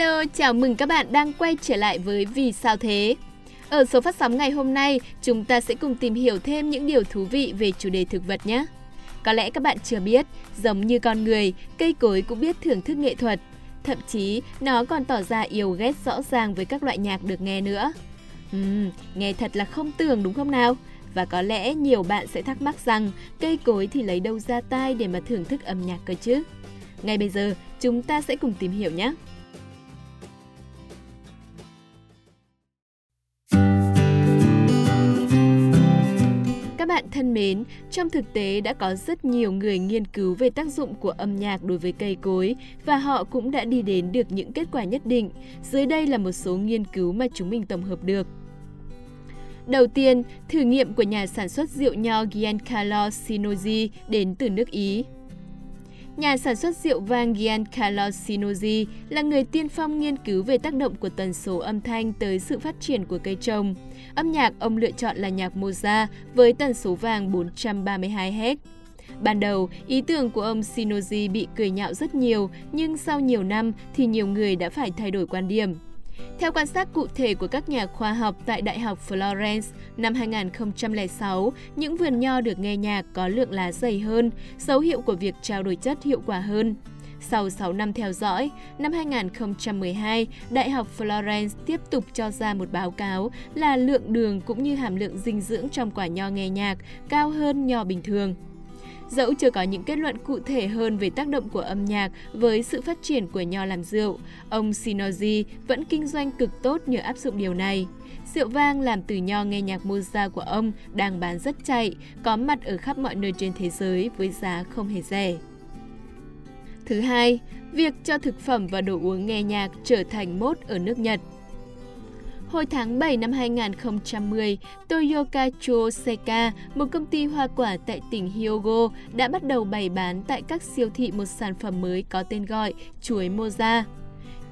Hello, chào mừng các bạn đang quay trở lại với Vì sao thế? Ở số phát sóng ngày hôm nay, chúng ta sẽ cùng tìm hiểu thêm những điều thú vị về chủ đề thực vật nhé. Có lẽ các bạn chưa biết, giống như con người, cây cối cũng biết thưởng thức nghệ thuật. Thậm chí, nó còn tỏ ra yêu ghét rõ ràng với các loại nhạc được nghe nữa. Uhm, nghe thật là không tưởng đúng không nào? Và có lẽ nhiều bạn sẽ thắc mắc rằng cây cối thì lấy đâu ra tai để mà thưởng thức âm nhạc cơ chứ? Ngay bây giờ, chúng ta sẽ cùng tìm hiểu nhé! Bạn thân mến, trong thực tế đã có rất nhiều người nghiên cứu về tác dụng của âm nhạc đối với cây cối và họ cũng đã đi đến được những kết quả nhất định. Dưới đây là một số nghiên cứu mà chúng mình tổng hợp được. Đầu tiên, thử nghiệm của nhà sản xuất rượu nho Giancarlo Sinozi đến từ nước Ý. Nhà sản xuất rượu vang Giancarlo Sinozzi là người tiên phong nghiên cứu về tác động của tần số âm thanh tới sự phát triển của cây trồng. Âm nhạc ông lựa chọn là nhạc Mozart với tần số vàng 432 Hz. Ban đầu, ý tưởng của ông Sinozzi bị cười nhạo rất nhiều, nhưng sau nhiều năm thì nhiều người đã phải thay đổi quan điểm. Theo quan sát cụ thể của các nhà khoa học tại Đại học Florence năm 2006, những vườn nho được nghe nhạc có lượng lá dày hơn, dấu hiệu của việc trao đổi chất hiệu quả hơn. Sau 6 năm theo dõi, năm 2012, Đại học Florence tiếp tục cho ra một báo cáo là lượng đường cũng như hàm lượng dinh dưỡng trong quả nho nghe nhạc cao hơn nho bình thường. Dẫu chưa có những kết luận cụ thể hơn về tác động của âm nhạc với sự phát triển của nho làm rượu, ông Sinoji vẫn kinh doanh cực tốt nhờ áp dụng điều này. Rượu vang làm từ nho nghe nhạc Mozart của ông đang bán rất chạy, có mặt ở khắp mọi nơi trên thế giới với giá không hề rẻ. Thứ hai, việc cho thực phẩm và đồ uống nghe nhạc trở thành mốt ở nước Nhật. Hồi tháng 7 năm 2010, Toyoka Choseka, một công ty hoa quả tại tỉnh Hyogo, đã bắt đầu bày bán tại các siêu thị một sản phẩm mới có tên gọi chuối moza.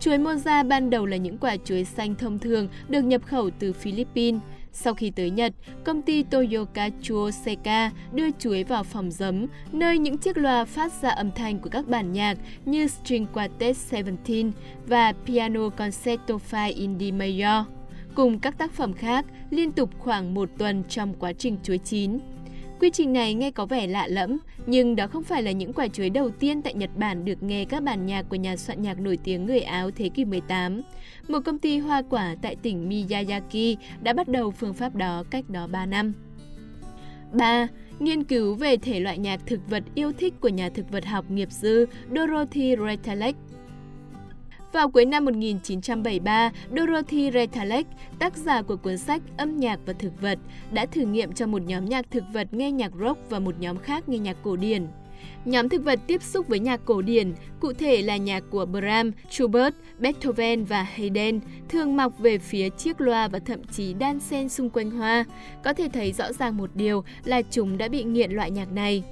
Chuối moza ban đầu là những quả chuối xanh thông thường được nhập khẩu từ Philippines. Sau khi tới Nhật, công ty Toyoka Choseka đưa chuối vào phòng giấm, nơi những chiếc loa phát ra âm thanh của các bản nhạc như String Quartet 17 và Piano Concerto 5 in D major cùng các tác phẩm khác liên tục khoảng một tuần trong quá trình chuối chín. Quy trình này nghe có vẻ lạ lẫm, nhưng đó không phải là những quả chuối đầu tiên tại Nhật Bản được nghe các bản nhạc của nhà soạn nhạc nổi tiếng người Áo thế kỷ 18. Một công ty hoa quả tại tỉnh Miyazaki đã bắt đầu phương pháp đó cách đó 3 năm. 3. Nghiên cứu về thể loại nhạc thực vật yêu thích của nhà thực vật học nghiệp dư Dorothy Retallick vào cuối năm 1973, Dorothy Retallick, tác giả của cuốn sách Âm nhạc và thực vật, đã thử nghiệm cho một nhóm nhạc thực vật nghe nhạc rock và một nhóm khác nghe nhạc cổ điển. Nhóm thực vật tiếp xúc với nhạc cổ điển, cụ thể là nhạc của Brahms, Schubert, Beethoven và Haydn, thường mọc về phía chiếc loa và thậm chí đan xen xung quanh hoa. Có thể thấy rõ ràng một điều là chúng đã bị nghiện loại nhạc này.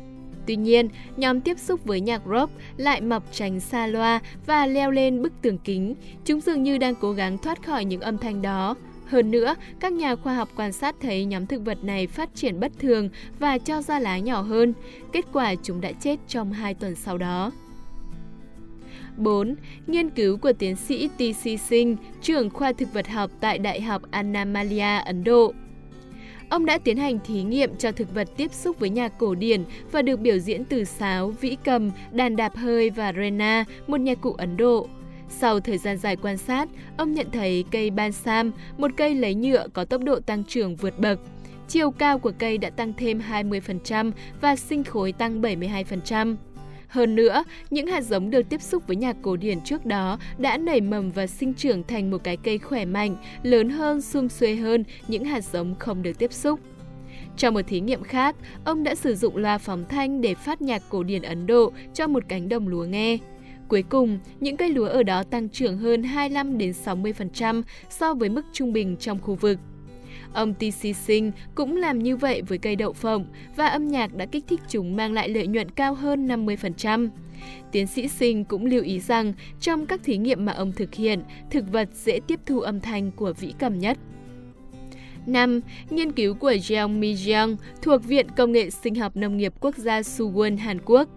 Tuy nhiên, nhóm tiếp xúc với nhạc rock lại mọc tránh xa loa và leo lên bức tường kính. Chúng dường như đang cố gắng thoát khỏi những âm thanh đó. Hơn nữa, các nhà khoa học quan sát thấy nhóm thực vật này phát triển bất thường và cho ra lá nhỏ hơn. Kết quả chúng đã chết trong 2 tuần sau đó. 4. Nghiên cứu của tiến sĩ T.C. Singh, trưởng khoa thực vật học tại Đại học Annamalia, Ấn Độ. Ông đã tiến hành thí nghiệm cho thực vật tiếp xúc với nhạc cổ điển và được biểu diễn từ sáo, vĩ cầm, đàn đạp hơi và rena, một nhạc cụ Ấn Độ. Sau thời gian dài quan sát, ông nhận thấy cây bansam, một cây lấy nhựa có tốc độ tăng trưởng vượt bậc. Chiều cao của cây đã tăng thêm 20% và sinh khối tăng 72%. Hơn nữa, những hạt giống được tiếp xúc với nhạc cổ điển trước đó đã nảy mầm và sinh trưởng thành một cái cây khỏe mạnh, lớn hơn, sum xuê hơn những hạt giống không được tiếp xúc. Trong một thí nghiệm khác, ông đã sử dụng loa phóng thanh để phát nhạc cổ điển Ấn Độ cho một cánh đồng lúa nghe. Cuối cùng, những cây lúa ở đó tăng trưởng hơn 25 đến 60% so với mức trung bình trong khu vực. Ông TC Singh cũng làm như vậy với cây đậu phộng và âm nhạc đã kích thích chúng mang lại lợi nhuận cao hơn 50%. Tiến sĩ Sinh cũng lưu ý rằng trong các thí nghiệm mà ông thực hiện, thực vật dễ tiếp thu âm thanh của vĩ cầm nhất. 5. Nghiên cứu của Jeong Mi Jeong thuộc Viện Công nghệ Sinh học Nông nghiệp Quốc gia Suwon, Hàn Quốc.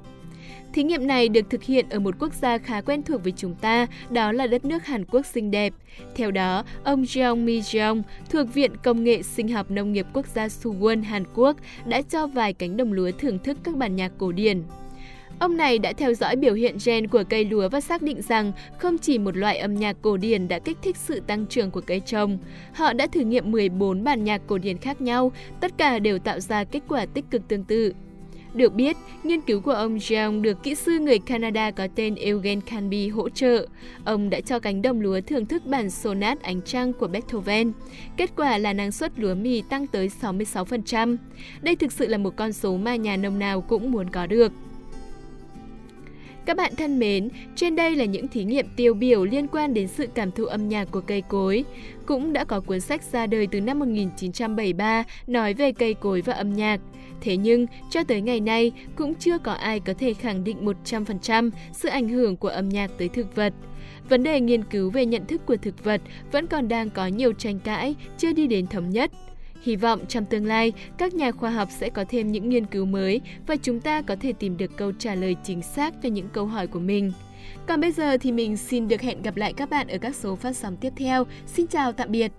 Thí nghiệm này được thực hiện ở một quốc gia khá quen thuộc với chúng ta, đó là đất nước Hàn Quốc xinh đẹp. Theo đó, ông Jeong Mi Jeong thuộc Viện Công nghệ Sinh học Nông nghiệp Quốc gia Suwon, Hàn Quốc đã cho vài cánh đồng lúa thưởng thức các bản nhạc cổ điển. Ông này đã theo dõi biểu hiện gen của cây lúa và xác định rằng không chỉ một loại âm nhạc cổ điển đã kích thích sự tăng trưởng của cây trồng. Họ đã thử nghiệm 14 bản nhạc cổ điển khác nhau, tất cả đều tạo ra kết quả tích cực tương tự. Được biết, nghiên cứu của ông Jeong được kỹ sư người Canada có tên Eugene Canby hỗ trợ. Ông đã cho cánh đồng lúa thưởng thức bản sonat ánh trăng của Beethoven. Kết quả là năng suất lúa mì tăng tới 66%. Đây thực sự là một con số mà nhà nông nào cũng muốn có được. Các bạn thân mến, trên đây là những thí nghiệm tiêu biểu liên quan đến sự cảm thụ âm nhạc của cây cối. Cũng đã có cuốn sách ra đời từ năm 1973 nói về cây cối và âm nhạc. Thế nhưng, cho tới ngày nay, cũng chưa có ai có thể khẳng định 100% sự ảnh hưởng của âm nhạc tới thực vật. Vấn đề nghiên cứu về nhận thức của thực vật vẫn còn đang có nhiều tranh cãi, chưa đi đến thống nhất. Hy vọng trong tương lai, các nhà khoa học sẽ có thêm những nghiên cứu mới và chúng ta có thể tìm được câu trả lời chính xác cho những câu hỏi của mình. Còn bây giờ thì mình xin được hẹn gặp lại các bạn ở các số phát sóng tiếp theo. Xin chào tạm biệt!